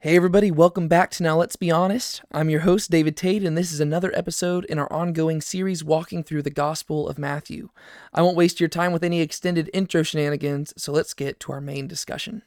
Hey, everybody, welcome back to Now Let's Be Honest. I'm your host, David Tate, and this is another episode in our ongoing series walking through the Gospel of Matthew. I won't waste your time with any extended intro shenanigans, so let's get to our main discussion.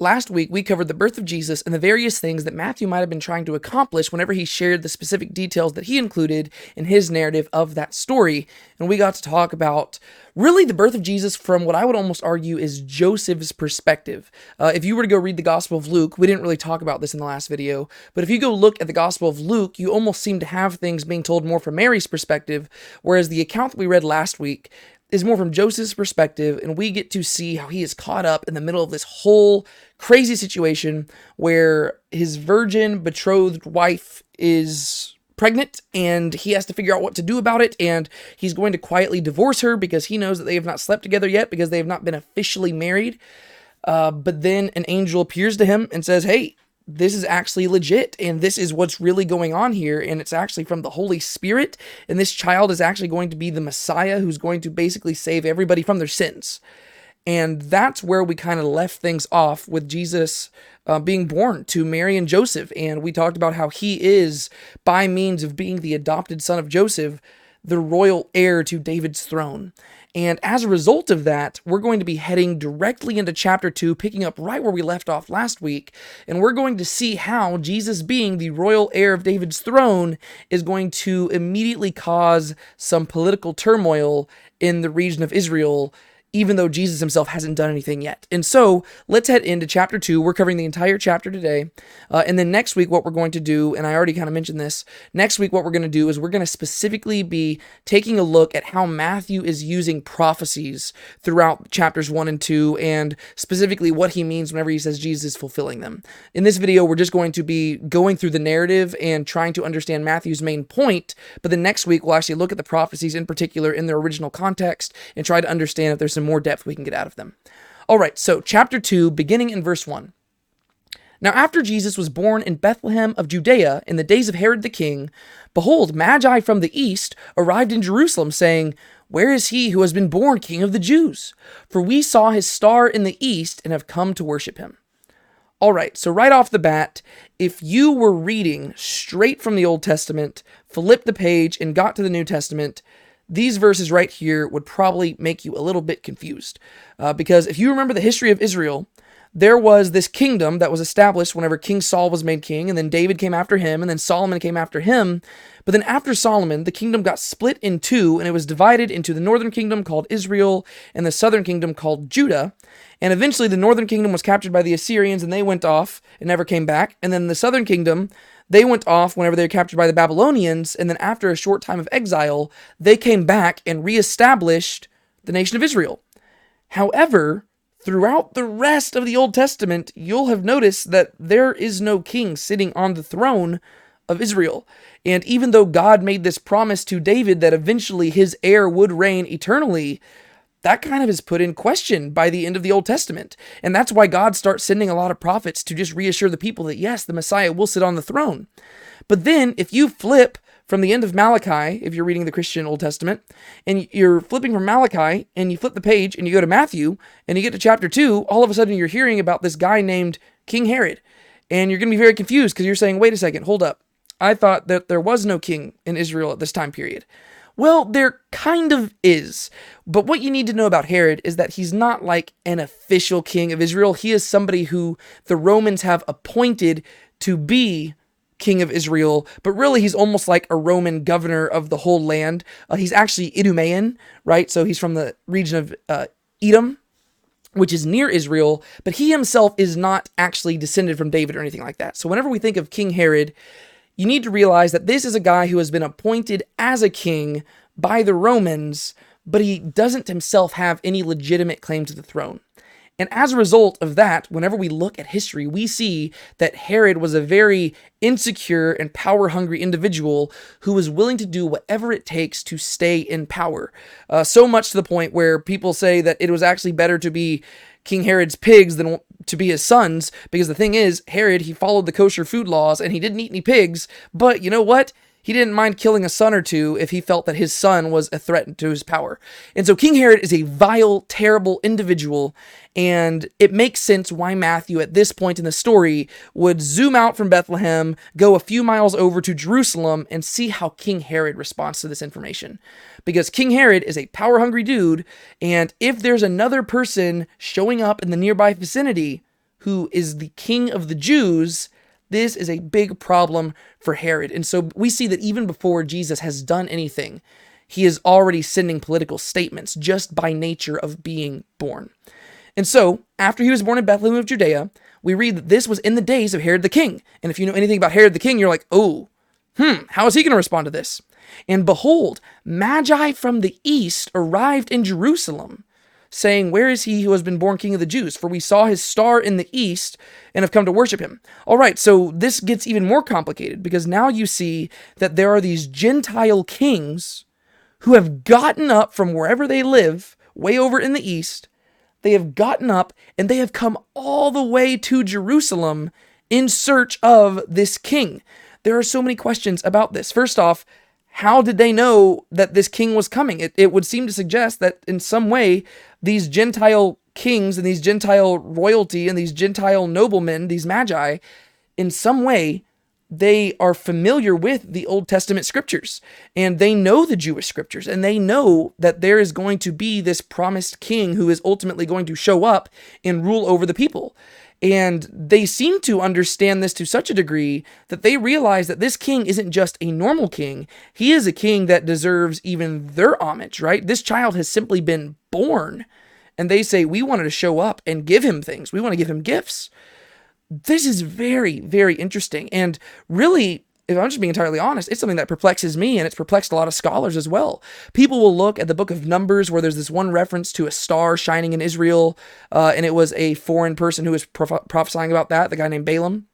Last week, we covered the birth of Jesus and the various things that Matthew might have been trying to accomplish whenever he shared the specific details that he included in his narrative of that story. And we got to talk about really the birth of Jesus from what I would almost argue is Joseph's perspective. Uh, if you were to go read the Gospel of Luke, we didn't really talk about this in the last video, but if you go look at the Gospel of Luke, you almost seem to have things being told more from Mary's perspective, whereas the account that we read last week is more from Joseph's perspective, and we get to see how he is caught up in the middle of this whole crazy situation where his virgin betrothed wife is pregnant and he has to figure out what to do about it and he's going to quietly divorce her because he knows that they have not slept together yet because they have not been officially married. Uh, but then an angel appears to him and says hey this is actually legit and this is what's really going on here and it's actually from the holy spirit and this child is actually going to be the messiah who's going to basically save everybody from their sins. And that's where we kind of left things off with jesus uh, being born to mary and joseph and we talked about how he is by means of being the adopted son of joseph the royal heir to david's throne and as a result of that, we're going to be heading directly into chapter 2, picking up right where we left off last week. And we're going to see how Jesus, being the royal heir of David's throne, is going to immediately cause some political turmoil in the region of Israel even though Jesus himself hasn't done anything yet. And so let's head into chapter two. We're covering the entire chapter today. Uh, and then next week, what we're going to do, and I already kind of mentioned this, next week, what we're going to do is we're going to specifically be taking a look at how Matthew is using prophecies throughout chapters one and two, and specifically what he means whenever he says Jesus is fulfilling them. In this video, we're just going to be going through the narrative and trying to understand Matthew's main point. But then next week, we'll actually look at the prophecies in particular in their original context and try to understand if there's some more depth we can get out of them. All right, so chapter 2, beginning in verse 1. Now, after Jesus was born in Bethlehem of Judea in the days of Herod the king, behold, Magi from the east arrived in Jerusalem, saying, Where is he who has been born king of the Jews? For we saw his star in the east and have come to worship him. All right, so right off the bat, if you were reading straight from the Old Testament, flipped the page, and got to the New Testament, these verses right here would probably make you a little bit confused. Uh, because if you remember the history of Israel, there was this kingdom that was established whenever King Saul was made king, and then David came after him, and then Solomon came after him. But then after Solomon, the kingdom got split in two, and it was divided into the northern kingdom called Israel and the southern kingdom called Judah. And eventually, the northern kingdom was captured by the Assyrians, and they went off and never came back. And then the southern kingdom they went off whenever they were captured by the Babylonians, and then after a short time of exile, they came back and reestablished the nation of Israel. However, throughout the rest of the Old Testament, you'll have noticed that there is no king sitting on the throne of Israel. And even though God made this promise to David that eventually his heir would reign eternally, that kind of is put in question by the end of the Old Testament. And that's why God starts sending a lot of prophets to just reassure the people that yes, the Messiah will sit on the throne. But then if you flip from the end of Malachi, if you're reading the Christian Old Testament, and you're flipping from Malachi and you flip the page and you go to Matthew and you get to chapter 2, all of a sudden you're hearing about this guy named King Herod. And you're going to be very confused because you're saying, wait a second, hold up. I thought that there was no king in Israel at this time period. Well, there kind of is. But what you need to know about Herod is that he's not like an official king of Israel. He is somebody who the Romans have appointed to be king of Israel, but really he's almost like a Roman governor of the whole land. Uh, he's actually Idumean, right? So he's from the region of uh, Edom, which is near Israel, but he himself is not actually descended from David or anything like that. So whenever we think of King Herod, you need to realize that this is a guy who has been appointed as a king by the Romans, but he doesn't himself have any legitimate claim to the throne. And as a result of that, whenever we look at history, we see that Herod was a very insecure and power hungry individual who was willing to do whatever it takes to stay in power. Uh, so much to the point where people say that it was actually better to be King Herod's pigs than to be his sons because the thing is, Herod, he followed the kosher food laws and he didn't eat any pigs, but you know what? He didn't mind killing a son or two if he felt that his son was a threat to his power. And so King Herod is a vile, terrible individual, and it makes sense why Matthew, at this point in the story, would zoom out from Bethlehem, go a few miles over to Jerusalem, and see how King Herod responds to this information. Because King Herod is a power hungry dude, and if there's another person showing up in the nearby vicinity who is the king of the Jews, this is a big problem for Herod. And so we see that even before Jesus has done anything, he is already sending political statements just by nature of being born. And so, after he was born in Bethlehem of Judea, we read that this was in the days of Herod the king. And if you know anything about Herod the king, you're like, oh, hmm, how is he going to respond to this? And behold, Magi from the east arrived in Jerusalem saying, Where is he who has been born king of the Jews? For we saw his star in the east and have come to worship him. All right, so this gets even more complicated because now you see that there are these Gentile kings who have gotten up from wherever they live, way over in the east. They have gotten up and they have come all the way to Jerusalem in search of this king. There are so many questions about this. First off, how did they know that this king was coming? It, it would seem to suggest that in some way, these Gentile kings and these Gentile royalty and these Gentile noblemen, these magi, in some way, they are familiar with the Old Testament scriptures and they know the Jewish scriptures and they know that there is going to be this promised king who is ultimately going to show up and rule over the people. And they seem to understand this to such a degree that they realize that this king isn't just a normal king. He is a king that deserves even their homage, right? This child has simply been born. And they say, We wanted to show up and give him things. We want to give him gifts. This is very, very interesting. And really, if I'm just being entirely honest, it's something that perplexes me and it's perplexed a lot of scholars as well. People will look at the book of Numbers where there's this one reference to a star shining in Israel, uh, and it was a foreign person who was prophesying about that, the guy named Balaam.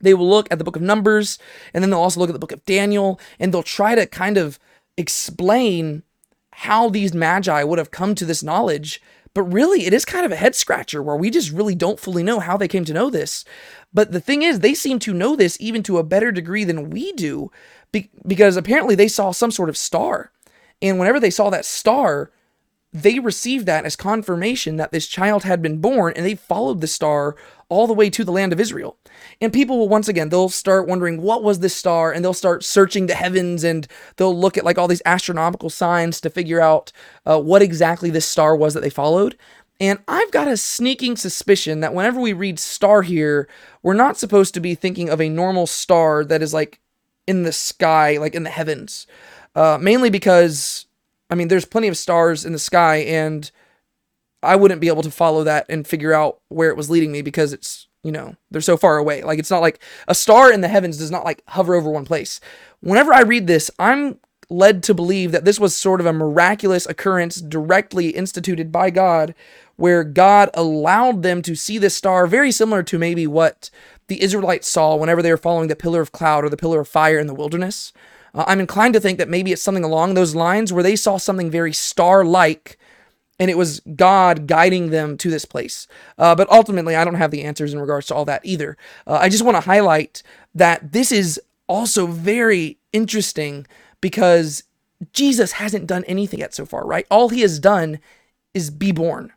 They will look at the book of Numbers, and then they'll also look at the book of Daniel, and they'll try to kind of explain how these magi would have come to this knowledge but really, it is kind of a head scratcher where we just really don't fully know how they came to know this. But the thing is, they seem to know this even to a better degree than we do be- because apparently they saw some sort of star. And whenever they saw that star, they received that as confirmation that this child had been born and they followed the star all the way to the land of Israel. And people will once again, they'll start wondering what was this star and they'll start searching the heavens and they'll look at like all these astronomical signs to figure out uh, what exactly this star was that they followed. And I've got a sneaking suspicion that whenever we read star here, we're not supposed to be thinking of a normal star that is like in the sky, like in the heavens. Uh, mainly because I mean, there's plenty of stars in the sky, and I wouldn't be able to follow that and figure out where it was leading me because it's, you know, they're so far away. Like, it's not like a star in the heavens does not like hover over one place. Whenever I read this, I'm led to believe that this was sort of a miraculous occurrence directly instituted by God, where God allowed them to see this star, very similar to maybe what the Israelites saw whenever they were following the pillar of cloud or the pillar of fire in the wilderness. Uh, I'm inclined to think that maybe it's something along those lines where they saw something very star like and it was God guiding them to this place. Uh, but ultimately, I don't have the answers in regards to all that either. Uh, I just want to highlight that this is also very interesting because Jesus hasn't done anything yet so far, right? All he has done is be born.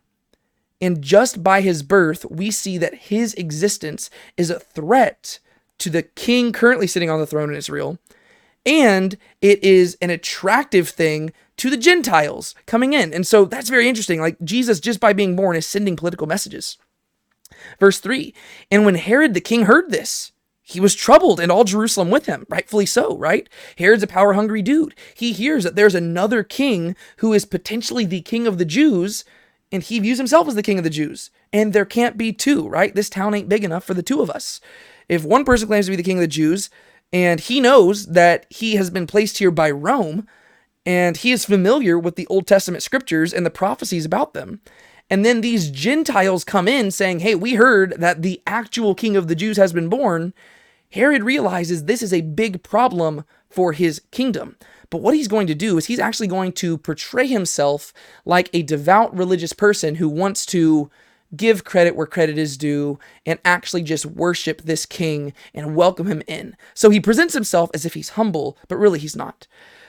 And just by his birth, we see that his existence is a threat to the king currently sitting on the throne in Israel and it is an attractive thing to the Gentiles coming in. And so that's very interesting. Like Jesus, just by being born, is sending political messages. Verse 3 And when Herod the king heard this, he was troubled and all Jerusalem with him, rightfully so, right? Herod's a power hungry dude. He hears that there's another king who is potentially the king of the Jews, and he views himself as the king of the Jews. And there can't be two, right? This town ain't big enough for the two of us. If one person claims to be the king of the Jews, and he knows that he has been placed here by Rome, and he is familiar with the Old Testament scriptures and the prophecies about them. And then these Gentiles come in saying, Hey, we heard that the actual king of the Jews has been born. Herod realizes this is a big problem for his kingdom. But what he's going to do is he's actually going to portray himself like a devout religious person who wants to give credit where credit is due and actually just worship this king and welcome him in. So he presents himself as if he's humble, but really he's not.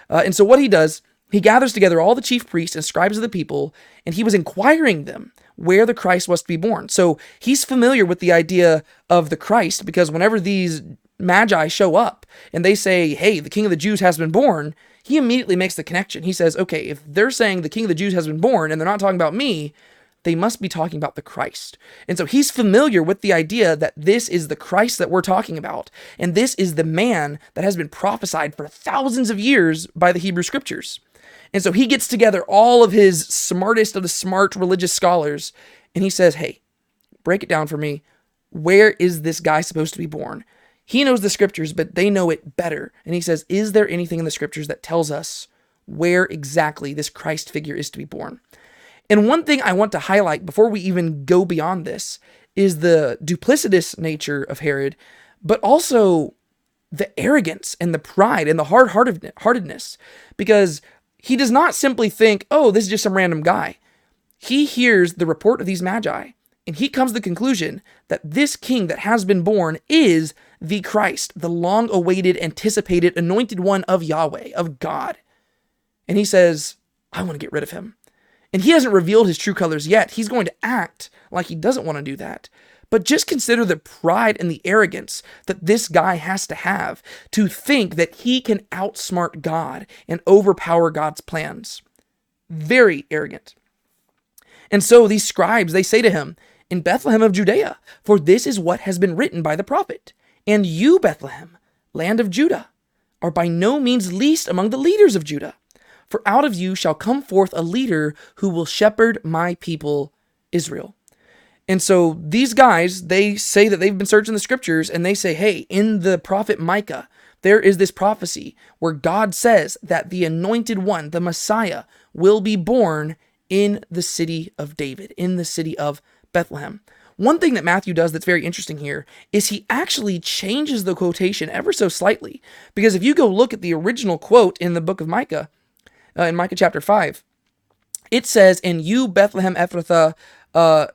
Uh, and so what he does, he gathers together all the chief priests and scribes of the people, and he was inquiring them where the Christ was to be born. So he's familiar with the idea of the Christ because whenever these magi show up and they say, Hey, the king of the Jews has been born, he immediately makes the connection. He says, Okay, if they're saying the king of the Jews has been born and they're not talking about me, they must be talking about the Christ. And so he's familiar with the idea that this is the Christ that we're talking about. And this is the man that has been prophesied for thousands of years by the Hebrew scriptures. And so he gets together all of his smartest of the smart religious scholars and he says, Hey, break it down for me. Where is this guy supposed to be born? He knows the scriptures, but they know it better. And he says, Is there anything in the scriptures that tells us where exactly this Christ figure is to be born? And one thing I want to highlight before we even go beyond this is the duplicitous nature of Herod, but also the arrogance and the pride and the hard heartedness. Because he does not simply think, oh, this is just some random guy. He hears the report of these magi and he comes to the conclusion that this king that has been born is the Christ, the long awaited, anticipated, anointed one of Yahweh, of God. And he says, I want to get rid of him. And he hasn't revealed his true colors yet. He's going to act like he doesn't want to do that. But just consider the pride and the arrogance that this guy has to have to think that he can outsmart God and overpower God's plans. Very arrogant. And so these scribes, they say to him, In Bethlehem of Judea, for this is what has been written by the prophet. And you, Bethlehem, land of Judah, are by no means least among the leaders of Judah. For out of you shall come forth a leader who will shepherd my people Israel. And so these guys, they say that they've been searching the scriptures and they say, hey, in the prophet Micah, there is this prophecy where God says that the anointed one, the Messiah, will be born in the city of David, in the city of Bethlehem. One thing that Matthew does that's very interesting here is he actually changes the quotation ever so slightly. Because if you go look at the original quote in the book of Micah, uh, in Micah chapter 5, it says, And you, Bethlehem Ephrathah, uh,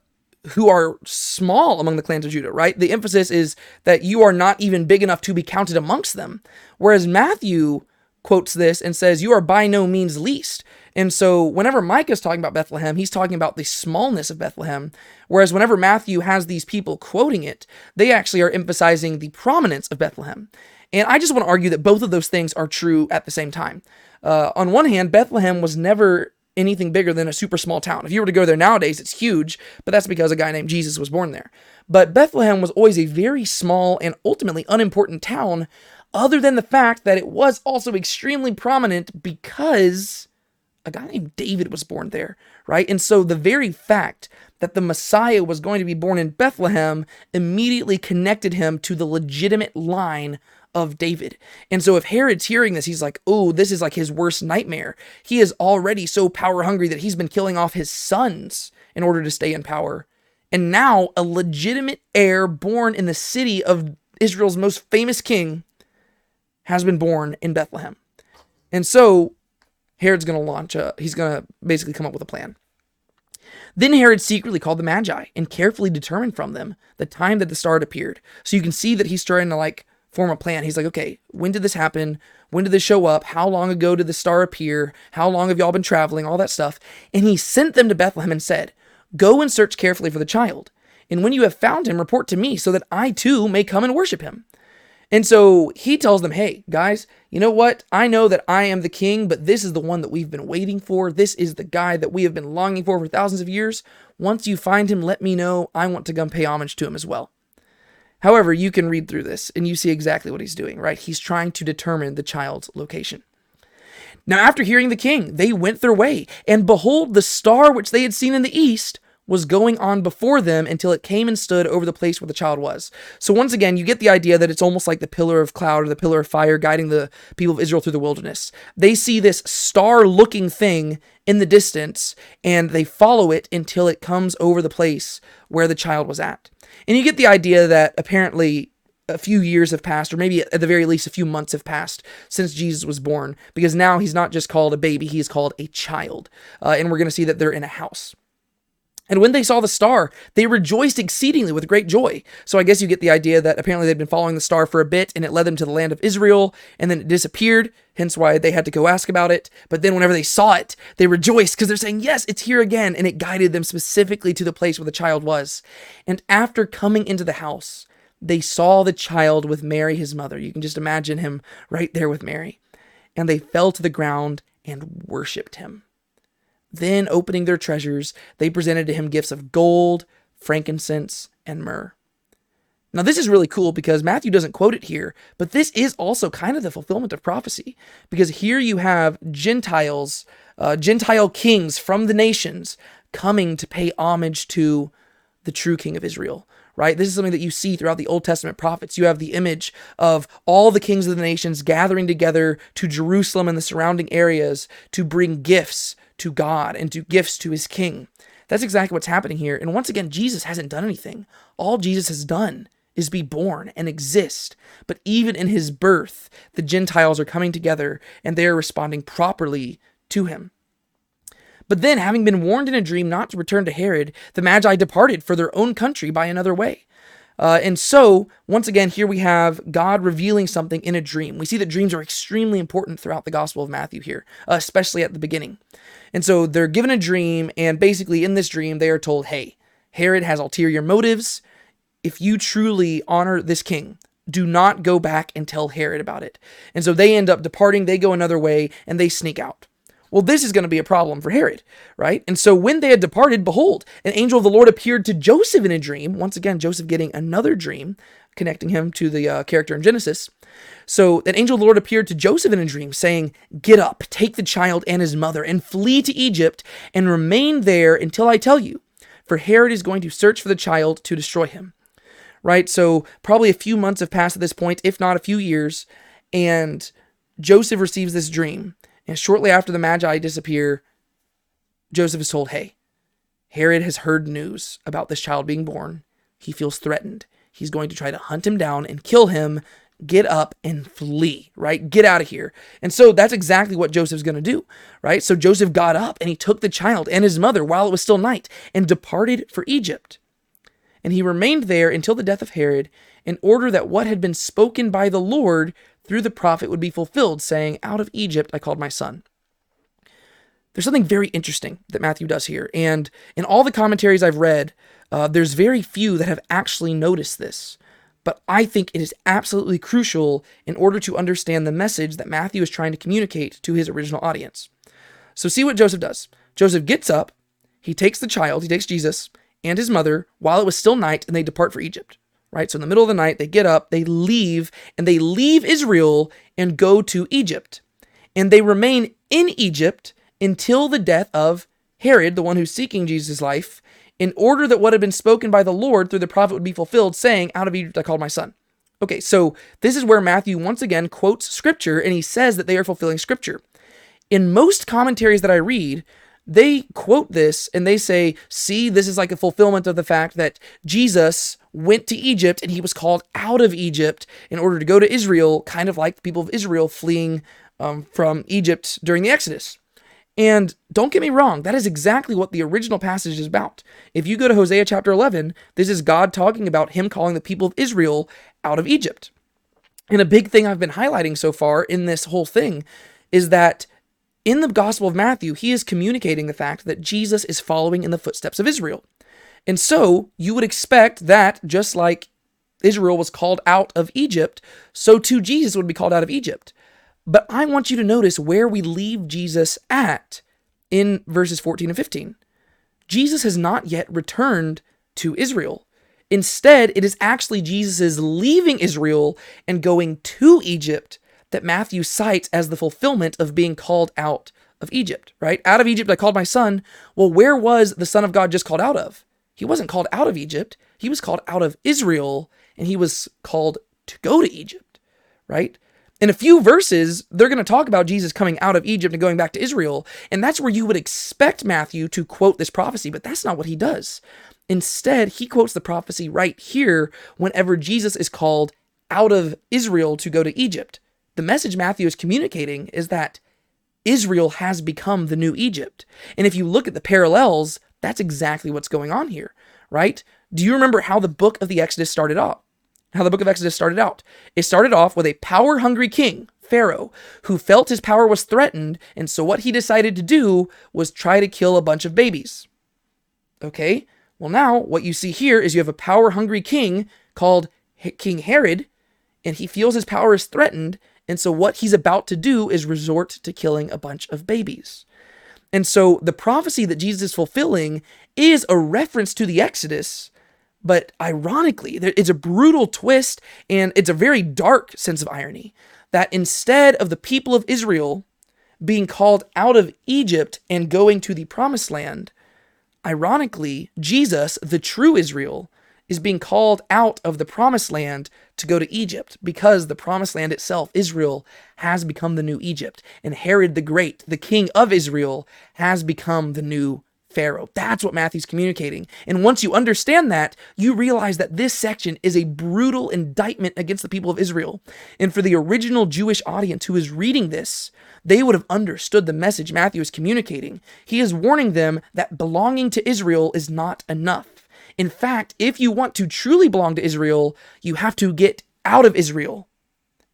who are small among the clans of Judah, right? The emphasis is that you are not even big enough to be counted amongst them. Whereas Matthew quotes this and says, You are by no means least. And so, whenever Micah is talking about Bethlehem, he's talking about the smallness of Bethlehem. Whereas, whenever Matthew has these people quoting it, they actually are emphasizing the prominence of Bethlehem. And I just want to argue that both of those things are true at the same time. Uh, on one hand, Bethlehem was never anything bigger than a super small town. If you were to go there nowadays, it's huge, but that's because a guy named Jesus was born there. But Bethlehem was always a very small and ultimately unimportant town, other than the fact that it was also extremely prominent because a guy named David was born there, right? And so the very fact that the Messiah was going to be born in Bethlehem immediately connected him to the legitimate line of David. And so if Herod's hearing this, he's like, oh, this is like his worst nightmare. He is already so power hungry that he's been killing off his sons in order to stay in power. And now a legitimate heir born in the city of Israel's most famous king has been born in Bethlehem. And so Herod's going to launch a, he's going to basically come up with a plan. Then Herod secretly called the Magi and carefully determined from them the time that the star had appeared. So you can see that he's trying to like form a plan. He's like, okay, when did this happen? When did this show up? How long ago did the star appear? How long have y'all been traveling? All that stuff. And he sent them to Bethlehem and said, Go and search carefully for the child. And when you have found him, report to me so that I too may come and worship him. And so he tells them, hey, guys, you know what? I know that I am the king, but this is the one that we've been waiting for. This is the guy that we have been longing for for thousands of years. Once you find him, let me know. I want to come pay homage to him as well. However, you can read through this and you see exactly what he's doing, right? He's trying to determine the child's location. Now, after hearing the king, they went their way, and behold, the star which they had seen in the east was going on before them until it came and stood over the place where the child was. So once again, you get the idea that it's almost like the pillar of cloud or the pillar of fire guiding the people of Israel through the wilderness. They see this star-looking thing in the distance and they follow it until it comes over the place where the child was at. And you get the idea that apparently a few years have passed, or maybe at the very least a few months have passed since Jesus was born, because now he's not just called a baby, he is called a child. Uh, and we're going to see that they're in a house. And when they saw the star, they rejoiced exceedingly with great joy. So I guess you get the idea that apparently they'd been following the star for a bit and it led them to the land of Israel and then it disappeared, hence why they had to go ask about it. But then whenever they saw it, they rejoiced because they're saying, Yes, it's here again. And it guided them specifically to the place where the child was. And after coming into the house, they saw the child with Mary, his mother. You can just imagine him right there with Mary. And they fell to the ground and worshiped him. Then, opening their treasures, they presented to him gifts of gold, frankincense, and myrrh. Now, this is really cool because Matthew doesn't quote it here, but this is also kind of the fulfillment of prophecy because here you have Gentiles, uh, Gentile kings from the nations coming to pay homage to the true king of Israel, right? This is something that you see throughout the Old Testament prophets. You have the image of all the kings of the nations gathering together to Jerusalem and the surrounding areas to bring gifts to God and to gifts to his king. That's exactly what's happening here. And once again, Jesus hasn't done anything. All Jesus has done is be born and exist. But even in his birth, the Gentiles are coming together and they are responding properly to him. But then, having been warned in a dream not to return to Herod, the Magi departed for their own country by another way. Uh, and so, once again, here we have God revealing something in a dream. We see that dreams are extremely important throughout the Gospel of Matthew here, uh, especially at the beginning. And so they're given a dream, and basically in this dream, they are told, hey, Herod has ulterior motives. If you truly honor this king, do not go back and tell Herod about it. And so they end up departing, they go another way, and they sneak out. Well, this is going to be a problem for Herod, right? And so when they had departed, behold, an angel of the Lord appeared to Joseph in a dream. Once again, Joseph getting another dream, connecting him to the uh, character in Genesis. So an angel of the Lord appeared to Joseph in a dream, saying, Get up, take the child and his mother, and flee to Egypt, and remain there until I tell you. For Herod is going to search for the child to destroy him. Right? So probably a few months have passed at this point, if not a few years, and Joseph receives this dream. And shortly after the Magi disappear, Joseph is told, Hey, Herod has heard news about this child being born. He feels threatened. He's going to try to hunt him down and kill him. Get up and flee, right? Get out of here. And so that's exactly what Joseph's going to do, right? So Joseph got up and he took the child and his mother while it was still night and departed for Egypt. And he remained there until the death of Herod in order that what had been spoken by the Lord through the prophet would be fulfilled, saying, Out of Egypt I called my son. There's something very interesting that Matthew does here. And in all the commentaries I've read, uh, there's very few that have actually noticed this. But I think it is absolutely crucial in order to understand the message that Matthew is trying to communicate to his original audience. So, see what Joseph does. Joseph gets up, he takes the child, he takes Jesus and his mother while it was still night, and they depart for Egypt right? So in the middle of the night, they get up, they leave, and they leave Israel and go to Egypt. And they remain in Egypt until the death of Herod, the one who's seeking Jesus' life, in order that what had been spoken by the Lord through the prophet would be fulfilled, saying, Out of Egypt I called my son. Okay, so this is where Matthew once again quotes scripture and he says that they are fulfilling scripture. In most commentaries that I read, they quote this and they say, see, this is like a fulfillment of the fact that Jesus went to Egypt and he was called out of Egypt in order to go to Israel, kind of like the people of Israel fleeing um, from Egypt during the Exodus. And don't get me wrong, that is exactly what the original passage is about. If you go to Hosea chapter 11, this is God talking about him calling the people of Israel out of Egypt. And a big thing I've been highlighting so far in this whole thing is that in the Gospel of Matthew, he is communicating the fact that Jesus is following in the footsteps of Israel. And so you would expect that just like Israel was called out of Egypt, so too Jesus would be called out of Egypt. But I want you to notice where we leave Jesus at in verses 14 and 15. Jesus has not yet returned to Israel. Instead, it is actually Jesus' leaving Israel and going to Egypt that Matthew cites as the fulfillment of being called out of Egypt, right? Out of Egypt I called my son. Well, where was the Son of God just called out of? He wasn't called out of Egypt. He was called out of Israel and he was called to go to Egypt, right? In a few verses, they're going to talk about Jesus coming out of Egypt and going back to Israel. And that's where you would expect Matthew to quote this prophecy, but that's not what he does. Instead, he quotes the prophecy right here whenever Jesus is called out of Israel to go to Egypt the message Matthew is communicating is that Israel has become the new Egypt. And if you look at the parallels, That's exactly what's going on here, right? Do you remember how the book of the Exodus started off? How the book of Exodus started out? It started off with a power hungry king, Pharaoh, who felt his power was threatened, and so what he decided to do was try to kill a bunch of babies. Okay, well, now what you see here is you have a power hungry king called King Herod, and he feels his power is threatened, and so what he's about to do is resort to killing a bunch of babies. And so the prophecy that Jesus is fulfilling is a reference to the Exodus, but ironically, it's a brutal twist and it's a very dark sense of irony that instead of the people of Israel being called out of Egypt and going to the promised land, ironically, Jesus, the true Israel, is being called out of the promised land to go to Egypt because the promised land itself, Israel, has become the new Egypt. And Herod the Great, the king of Israel, has become the new Pharaoh. That's what Matthew's communicating. And once you understand that, you realize that this section is a brutal indictment against the people of Israel. And for the original Jewish audience who is reading this, they would have understood the message Matthew is communicating. He is warning them that belonging to Israel is not enough. In fact, if you want to truly belong to Israel, you have to get out of Israel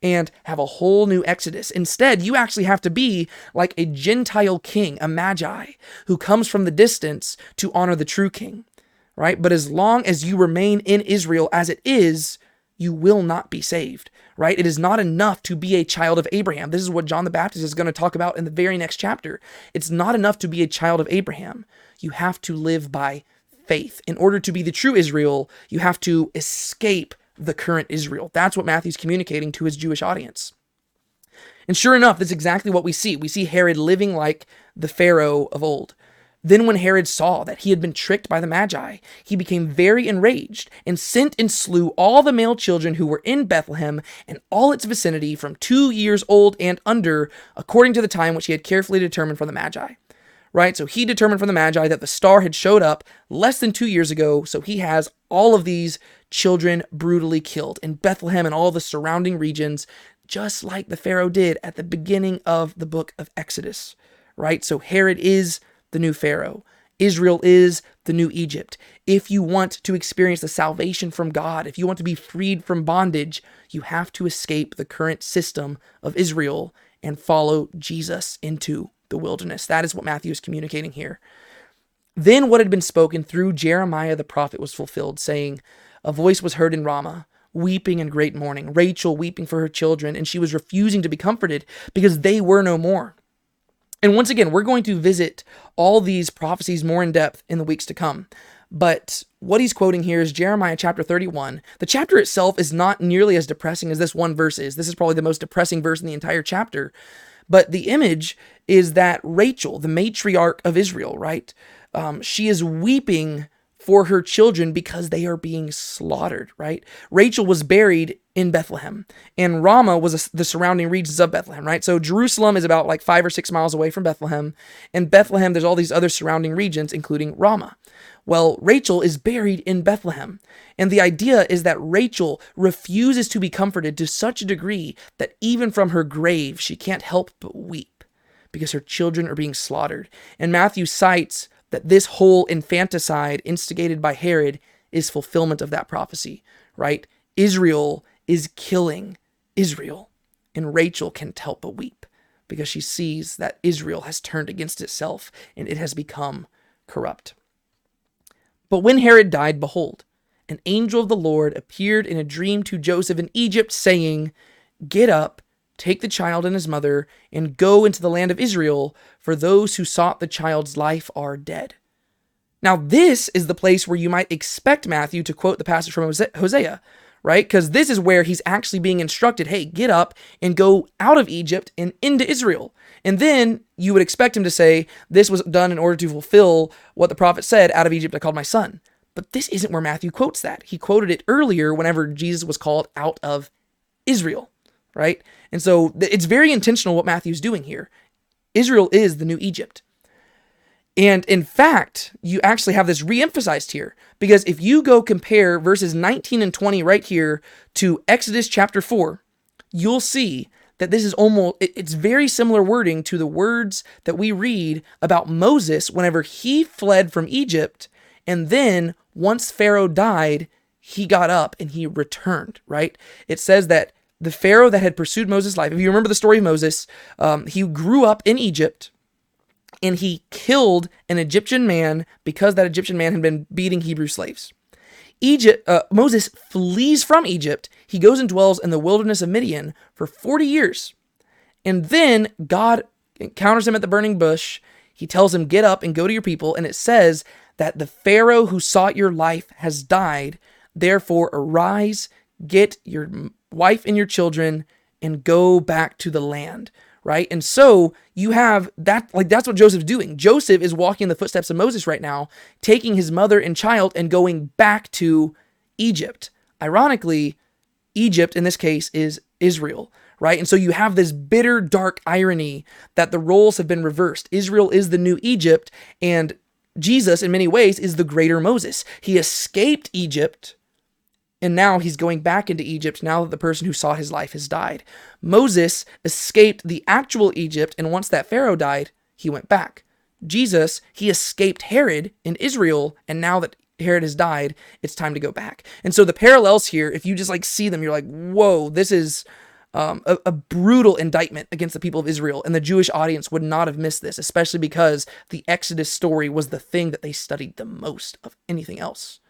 and have a whole new exodus. Instead, you actually have to be like a Gentile king, a magi, who comes from the distance to honor the true king, right? But as long as you remain in Israel as it is, you will not be saved, right? It is not enough to be a child of Abraham. This is what John the Baptist is going to talk about in the very next chapter. It's not enough to be a child of Abraham. You have to live by faith. In order to be the true Israel, you have to escape the current Israel. That's what Matthew's communicating to his Jewish audience. And sure enough, that's exactly what we see. We see Herod living like the Pharaoh of old. Then, when Herod saw that he had been tricked by the Magi, he became very enraged and sent and slew all the male children who were in Bethlehem and all its vicinity from two years old and under, according to the time which he had carefully determined from the Magi right? So he determined from the Magi that the star had showed up less than two years ago. So he has all of these children brutally killed in Bethlehem and all the surrounding regions, just like the Pharaoh did at the beginning of the book of Exodus, right? So Herod is the new Pharaoh. Israel is the new Egypt. If you want to experience the salvation from God, if you want to be freed from bondage, you have to escape the current system of Israel and follow Jesus into the wilderness. That is what Matthew is communicating here. Then what had been spoken through Jeremiah the prophet was fulfilled, saying, A voice was heard in Ramah, weeping in great mourning, Rachel weeping for her children, and she was refusing to be comforted because they were no more. And once again, we're going to visit all these prophecies more in depth in the weeks to come. But what he's quoting here is Jeremiah chapter 31. The chapter itself is not nearly as depressing as this one verse is. This is probably the most depressing verse in the entire chapter. But the image is that Rachel, the matriarch of Israel, right? Um, she is weeping for her children because they are being slaughtered, right? Rachel was buried in Bethlehem, and Ramah was the surrounding regions of Bethlehem, right? So Jerusalem is about like five or six miles away from Bethlehem, and Bethlehem, there's all these other surrounding regions, including Ramah. Well, Rachel is buried in Bethlehem. And the idea is that Rachel refuses to be comforted to such a degree that even from her grave, she can't help but weep because her children are being slaughtered. And Matthew cites that this whole infanticide instigated by Herod is fulfillment of that prophecy, right? Israel is killing Israel. And Rachel can't help but weep because she sees that Israel has turned against itself and it has become corrupt. But when Herod died, behold, an angel of the Lord appeared in a dream to Joseph in Egypt, saying, Get up, take the child and his mother, and go into the land of Israel, for those who sought the child's life are dead. Now, this is the place where you might expect Matthew to quote the passage from Hosea, right? Because this is where he's actually being instructed hey, get up and go out of Egypt and into Israel. And then you would expect him to say, This was done in order to fulfill what the prophet said, Out of Egypt I called my son. But this isn't where Matthew quotes that. He quoted it earlier whenever Jesus was called out of Israel, right? And so it's very intentional what Matthew's doing here. Israel is the new Egypt. And in fact, you actually have this re-emphasized here because if you go compare verses 19 and 20 right here to Exodus chapter 4, you'll see that this is almost it's very similar wording to the words that we read about Moses whenever he fled from Egypt and then once Pharaoh died, he got up and he returned, right? It says that the Pharaoh that had pursued Moses' life, if you remember the story of Moses, um, he grew up in Egypt and he killed an Egyptian man because that Egyptian man had been beating Hebrew slaves. Egypt, uh, Moses flees from Egypt. He goes and dwells in the wilderness of Midian for 40 years. And then God encounters him at the burning bush. He tells him, Get up and go to your people. And it says that the Pharaoh who sought your life has died. Therefore, arise, get your wife and your children, and go back to the land right? And so you have that, like, that's what Joseph's doing. Joseph is walking in the footsteps of Moses right now, taking his mother and child and going back to Egypt. Ironically, Egypt in this case is Israel, right? And so you have this bitter, dark irony that the roles have been reversed. Israel is the new Egypt, and Jesus, in many ways, is the greater Moses. He escaped Egypt and now he's going back into Egypt now that the person who saw his life has died. Moses escaped the actual Egypt, and once that Pharaoh died, he went back. Jesus, he escaped Herod in Israel, and now that Herod has died, it's time to go back. And so the parallels here, if you just like see them, you're like, whoa, this is um, a, a, brutal indictment against the people of Israel. And the Jewish audience would not have missed this, especially because the Exodus story was the thing that they studied the most of anything else.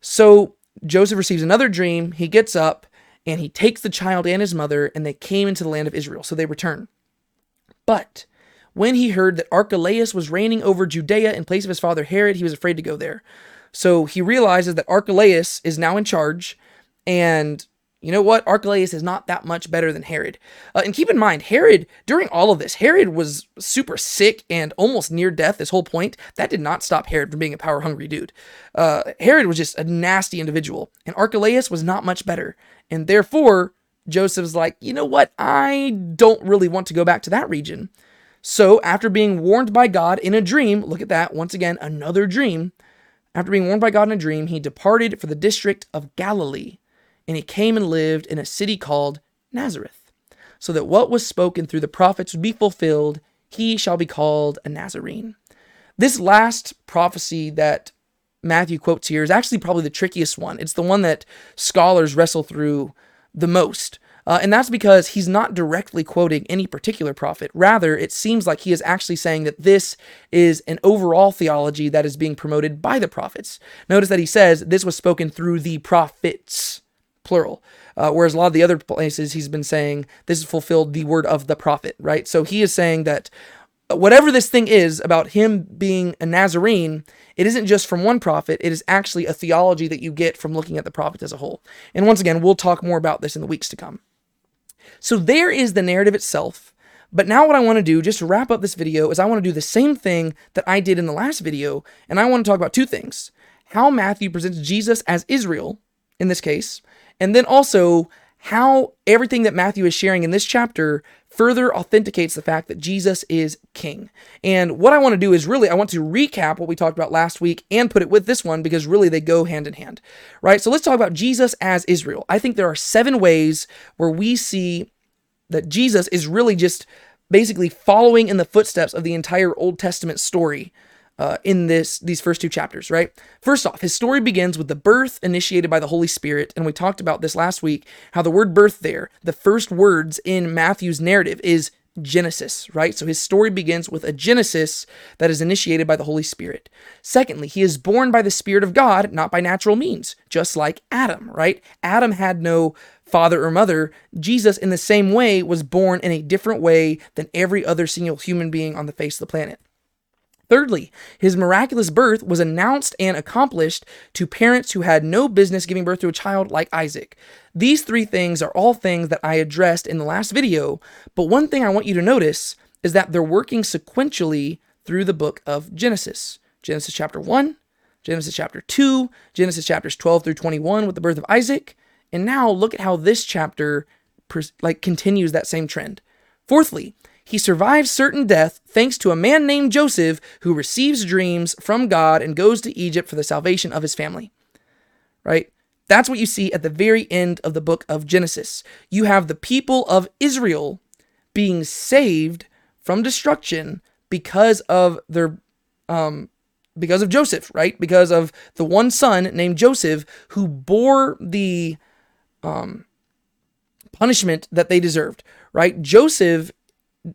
So Joseph receives another dream. He gets up and he takes the child and his mother, and they came into the land of Israel. So they return. But when he heard that Archelaus was reigning over Judea in place of his father Herod, he was afraid to go there. So he realizes that Archelaus is now in charge, and you know what? Archelaus is not that much better than Herod. Uh, and keep in mind, Herod, during all of this, Herod was super sick and almost near death this whole point. That did not stop Herod from being a power hungry dude. Uh, Herod was just a nasty individual, and Archelaus was not much better. And therefore, Joseph's like, you know what? I don't really want to go back to that region. So, after being warned by God in a dream, look at that, once again, another dream. After being warned by God in a dream, he departed for the district of Galilee and he came and lived in a city called Nazareth, so that what was spoken through the prophets would be fulfilled he shall be called a Nazarene. This last prophecy that Matthew quotes here is actually probably the trickiest one. It's the one that scholars wrestle through the most. Uh, and that's because he's not directly quoting any particular prophet. Rather, it seems like he is actually saying that this is an overall theology that is being promoted by the prophets. Notice that he says this was spoken through the prophets plural. Uh, whereas a lot of the other places he's been saying this is fulfilled the word of the prophet, right? So he is saying that whatever this thing is about him being a Nazarene, it isn't just from one prophet, it is actually a theology that you get from looking at the prophet as a whole. And once again, we'll talk more about this in the weeks to come. So there is the narrative itself. But now what I want to do, just to wrap up this video, is I want to do the same thing that I did in the last video, and I want to talk about two things. How Matthew presents Jesus as Israel, in this case, and then also how everything that Matthew is sharing in this chapter further authenticates the fact that Jesus is king. And what I want to do is really, I want to recap what we talked about last week and put it with this one because really they go hand in hand, right? So let's talk about Jesus as Israel. I think there are seven ways where we see that Jesus is really just basically following in the footsteps of the entire Old Testament story uh, in this these first two chapters, right? First off, his story begins with the birth initiated by the Holy Spirit, and we talked about this last week. How the word "birth" there, the first words in Matthew's narrative, is Genesis, right? So his story begins with a Genesis that is initiated by the Holy Spirit. Secondly, he is born by the Spirit of God, not by natural means, just like Adam, right? Adam had no father or mother. Jesus, in the same way, was born in a different way than every other single human being on the face of the planet. Thirdly, his miraculous birth was announced and accomplished to parents who had no business giving birth to a child like Isaac. These three things are all things that I addressed in the last video, but one thing I want you to notice is that they're working sequentially through the book of Genesis. Genesis chapter 1, Genesis chapter 2, Genesis chapters 12 through 21 with the birth of Isaac, and now look at how this chapter like continues that same trend. Fourthly, he survives certain death thanks to a man named Joseph who receives dreams from God and goes to Egypt for the salvation of his family. Right? That's what you see at the very end of the book of Genesis. You have the people of Israel being saved from destruction because of their um because of Joseph, right? Because of the one son named Joseph who bore the um punishment that they deserved, right? Joseph,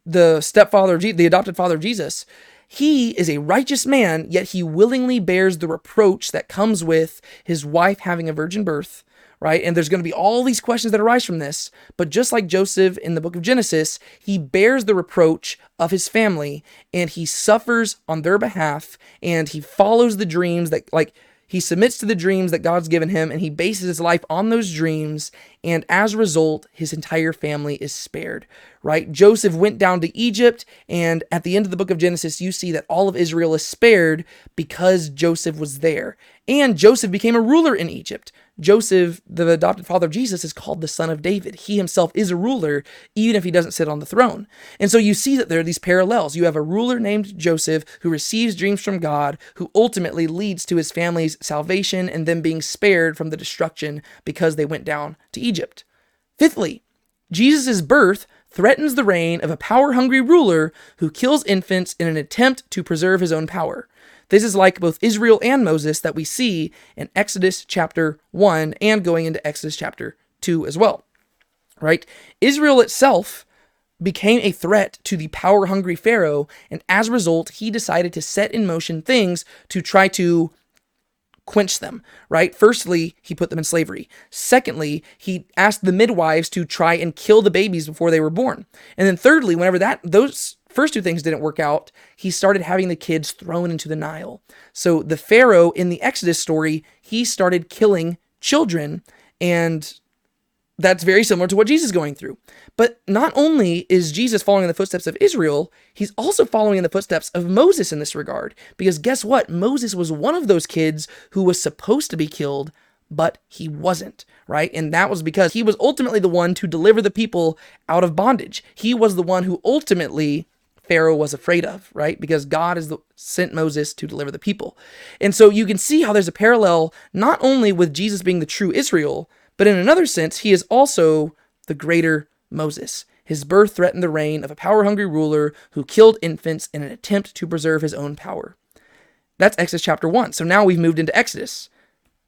the stepfather, the adopted father of Jesus, he is a righteous man, yet he willingly bears the reproach that comes with his wife having a virgin birth, right? And there's going to be all these questions that arise from this. But just like Joseph in the book of Genesis, he bears the reproach of his family and he suffers on their behalf and he follows the dreams that, like, he submits to the dreams that God's given him and he bases his life on those dreams. And as a result, his entire family is spared, right? Joseph went down to Egypt. And at the end of the book of Genesis, you see that all of Israel is spared because Joseph was there. And Joseph became a ruler in Egypt. Joseph, the adopted father of Jesus, is called the son of David. He himself is a ruler, even if he doesn't sit on the throne. And so you see that there are these parallels. You have a ruler named Joseph who receives dreams from God, who ultimately leads to his family's salvation and them being spared from the destruction because they went down to Egypt. Fifthly, Jesus' birth threatens the reign of a power hungry ruler who kills infants in an attempt to preserve his own power. This is like both Israel and Moses that we see in Exodus chapter 1 and going into Exodus chapter 2 as well. Right? Israel itself became a threat to the power hungry Pharaoh, and as a result, he decided to set in motion things to try to quench them, right? Firstly, he put them in slavery. Secondly, he asked the midwives to try and kill the babies before they were born. And then thirdly, whenever that those first two things didn't work out, he started having the kids thrown into the Nile. So the Pharaoh in the Exodus story, he started killing children and that's very similar to what Jesus is going through. But not only is Jesus following in the footsteps of Israel, he's also following in the footsteps of Moses in this regard. Because guess what? Moses was one of those kids who was supposed to be killed, but he wasn't, right? And that was because he was ultimately the one to deliver the people out of bondage. He was the one who ultimately Pharaoh was afraid of, right? Because God is the, sent Moses to deliver the people. And so you can see how there's a parallel not only with Jesus being the true Israel, but in another sense, he is also the greater Moses. His birth threatened the reign of a power hungry ruler who killed infants in an attempt to preserve his own power. That's Exodus chapter 1. So now we've moved into Exodus.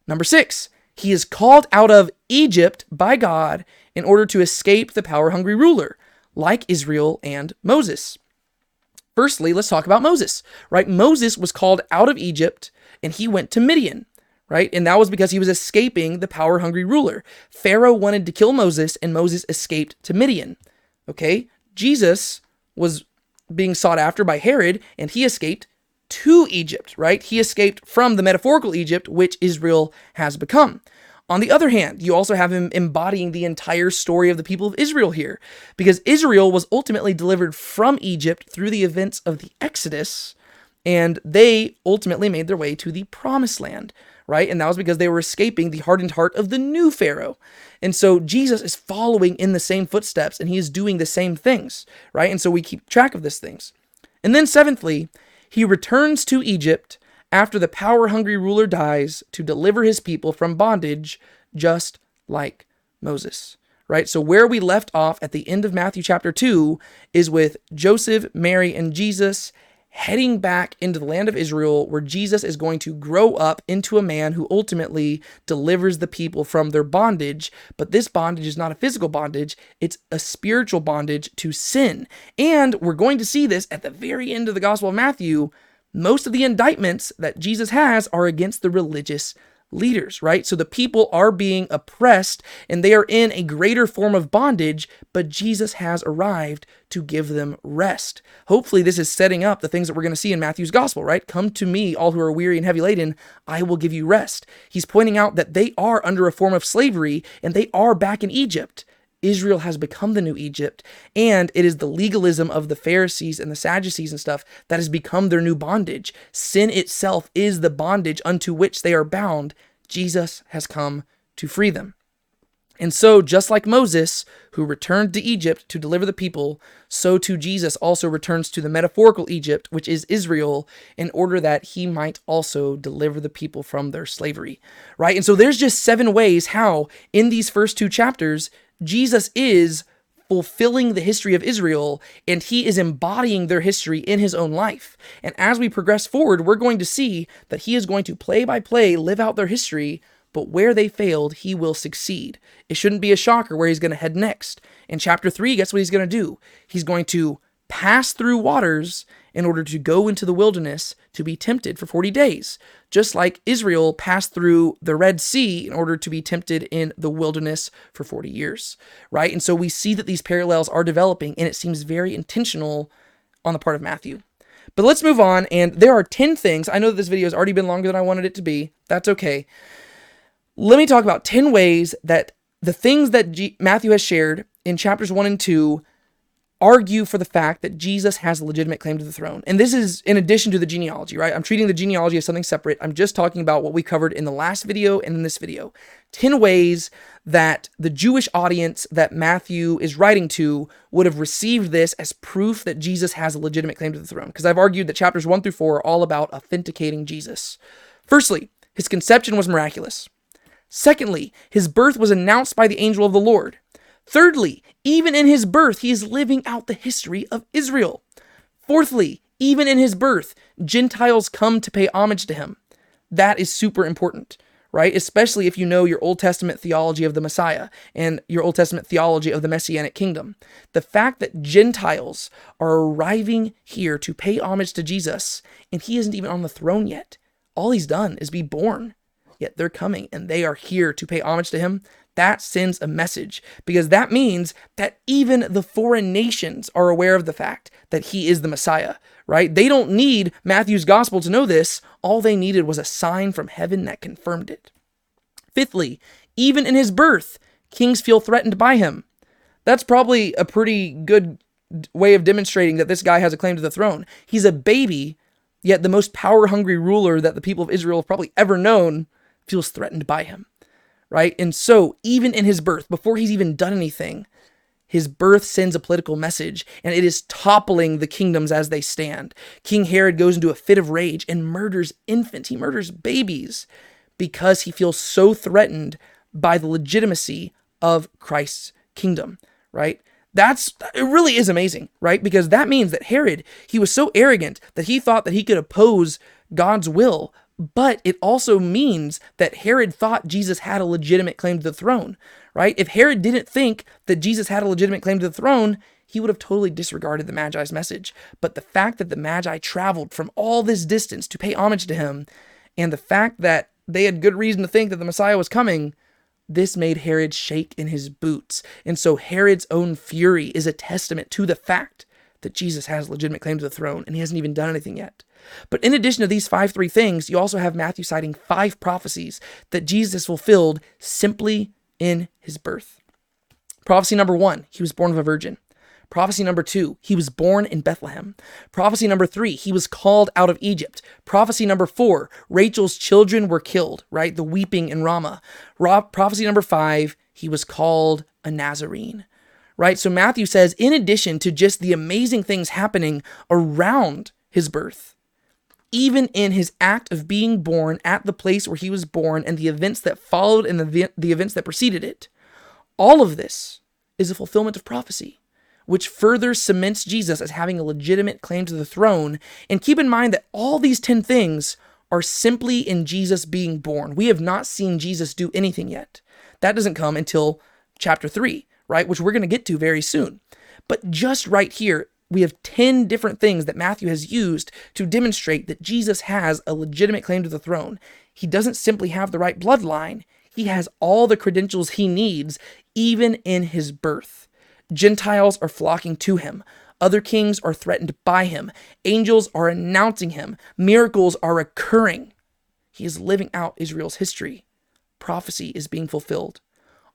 Number 6. He is called out of Egypt by God in order to escape the power hungry ruler, like Israel and Moses. Firstly, let's talk about Moses, right? Moses was called out of Egypt and he went to Midian, right? And that was because he was escaping the power hungry ruler. Pharaoh wanted to kill Moses and Moses escaped to Midian, okay? Jesus was being sought after by Herod and he escaped to Egypt, right? He escaped from the metaphorical Egypt, which Israel has become. On the other hand, you also have him embodying the entire story of the people of Israel here, because Israel was ultimately delivered from Egypt through the events of the Exodus, and they ultimately made their way to the promised land, right? And that was because they were escaping the hardened heart of the new Pharaoh. And so Jesus is following in the same footsteps and he is doing the same things, right? And so we keep track of these things. And then, seventhly, he returns to Egypt after the power hungry ruler dies to deliver his people from bondage, just like Moses. Right? So, where we left off at the end of Matthew chapter 2 is with Joseph, Mary, and Jesus heading back into the land of Israel, where Jesus is going to grow up into a man who ultimately delivers the people from their bondage. But this bondage is not a physical bondage, it's a spiritual bondage to sin. And we're going to see this at the very end of the Gospel of Matthew most of the indictments that Jesus has are against the religious leaders, right? So the people are being oppressed and they are in a greater form of bondage, but Jesus has arrived to give them rest. Hopefully, this is setting up the things that we're going to see in Matthew's gospel, right? Come to me, all who are weary and heavy laden, I will give you rest. He's pointing out that they are under a form of slavery and they are back in Egypt. Israel has become the new Egypt, and it is the legalism of the Pharisees and the Sadducees and stuff that has become their new bondage. Sin itself is the bondage unto which they are bound. Jesus has come to free them. And so, just like Moses, who returned to Egypt to deliver the people, so too Jesus also returns to the metaphorical Egypt, which is Israel, in order that he might also deliver the people from their slavery. Right? And so, there's just seven ways how, in these first two chapters, Jesus is fulfilling the history of Israel and he is embodying their history in his own life. And as we progress forward, we're going to see that he is going to play by play live out their history but where they failed, he will succeed. It shouldn't be a shocker where he's going to head next. In chapter 3, guess what he's going to do? He's going to pass through waters in order to go into the wilderness to be tempted for 40 days, just like Israel passed through the Red Sea in order to be tempted in the wilderness for 40 years, right? And so we see that these parallels are developing, and it seems very intentional on the part of Matthew. But let's move on, and there are 10 things. I know that this video has already been longer than I wanted it to be. That's okay let me talk about 10 ways that the things that G- Matthew has shared in chapters 1 and 2 argue for the fact that Jesus has a legitimate claim to the throne. And this is in addition to the genealogy, right? I'm treating the genealogy as something separate. I'm just talking about what we covered in the last video and in this video. 10 ways that the Jewish audience that Matthew is writing to would have received this as proof that Jesus has a legitimate claim to the throne. Because I've argued that chapters 1 through 4 are all about authenticating Jesus. Firstly, his conception was miraculous. Secondly, his birth was announced by the angel of the Lord. Thirdly, even in his birth, he is living out the history of Israel. Fourthly, even in his birth, Gentiles come to pay homage to him. That is super important, right? Especially if you know your Old Testament theology of the Messiah and your Old Testament theology of the Messianic kingdom. The fact that Gentiles are arriving here to pay homage to Jesus and he isn't even on the throne yet, all he's done is be born yet they're coming and they are here to pay homage to him, that sends a message because that means that even the foreign nations are aware of the fact that he is the Messiah, right? They don't need Matthew's gospel to know this. All they needed was a sign from heaven that confirmed it. Fifthly, even in his birth, kings feel threatened by him. That's probably a pretty good way of demonstrating that this guy has a claim to the throne. He's a baby, yet the most power hungry ruler that the people of Israel have probably ever known feels threatened by him, right? And so, even in his birth, before he's even done anything, his birth sends a political message, and it is toppling the kingdoms as they stand. King Herod goes into a fit of rage and murders infants, he murders babies because he feels so threatened by the legitimacy of Christ's kingdom, right? That's it really is amazing, right? Because that means that Herod, he was so arrogant that he thought that he could oppose God's will but it also means that Herod thought Jesus had a legitimate claim to the throne, right? If Herod didn't think that Jesus had a legitimate claim to the throne, he would have totally disregarded the Magi's message. But the fact that the Magi traveled from all this distance to pay homage to him, and the fact that they had good reason to think that the Messiah was coming, this made Herod shake in his boots. And so Herod's own fury is a testament to the fact that Jesus has legitimate claim to the throne, and he hasn't even done anything yet. But in addition to these five three things, you also have Matthew citing five prophecies that Jesus fulfilled simply in his birth. Prophecy number one, he was born of a virgin. Prophecy number two, he was born in Bethlehem. Prophecy number three, he was called out of Egypt. Prophecy number four, Rachel's children were killed, right? The weeping in Ramah. Ro- prophecy number five, he was called a Nazarene, right? So Matthew says, in addition to just the amazing things happening around his birth, even in his act of being born at the place where he was born and the events that followed and the, the events that preceded it. All of this is a fulfillment of prophecy, which further cements Jesus as having a legitimate claim to the throne. And keep in mind that all these 10 things are simply in Jesus being born. We have not seen Jesus do anything yet. That doesn't come until chapter 3, right? Which we're going to get to very soon. But just right here, we have 10 different things that Matthew has used to demonstrate that Jesus has a legitimate claim to the throne. He doesn't simply have the right bloodline, he has all the credentials he needs, even in his birth. Gentiles are flocking to him. Other kings are threatened by him. Angels are announcing him. Miracles are occurring. He is living out Israel's history. Prophecy is being fulfilled.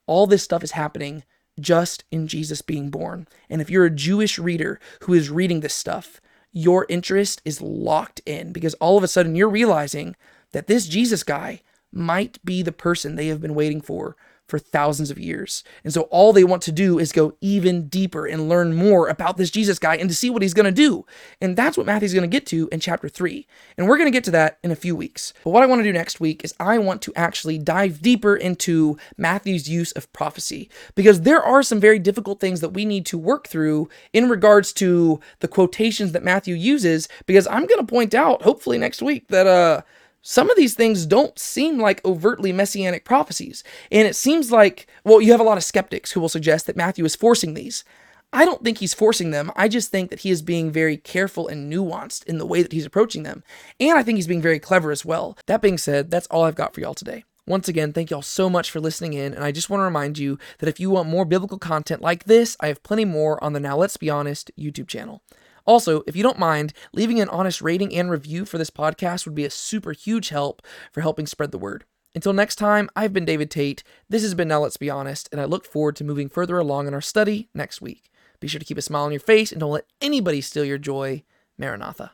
All this stuff is happening just in Jesus being born. And if you're a Jewish reader who is reading this stuff, your interest is locked in because all of a sudden you're realizing that this Jesus guy might be the person they have been waiting for for thousands of years. And so all they want to do is go even deeper and learn more about this Jesus guy and to see what he's going to do. And that's what Matthew's going to get to in chapter 3. And we're going to get to that in a few weeks. But what I want to do next week is I want to actually dive deeper into Matthew's use of prophecy because there are some very difficult things that we need to work through in regards to the quotations that Matthew uses because I'm going to point out hopefully next week that uh some of these things don't seem like overtly messianic prophecies. And it seems like, well, you have a lot of skeptics who will suggest that Matthew is forcing these. I don't think he's forcing them. I just think that he is being very careful and nuanced in the way that he's approaching them. And I think he's being very clever as well. That being said, that's all I've got for y'all today. Once again, thank y'all so much for listening in, and I just want to remind you that if you want more biblical content like this, I have plenty more on the Now Let's Be Honest YouTube channel. Also, if you don't mind, leaving an honest rating and review for this podcast would be a super huge help for helping spread the word. Until next time, I've been David Tate. This has been Now Let's Be Honest, and I look forward to moving further along in our study next week. Be sure to keep a smile on your face and don't let anybody steal your joy. Maranatha.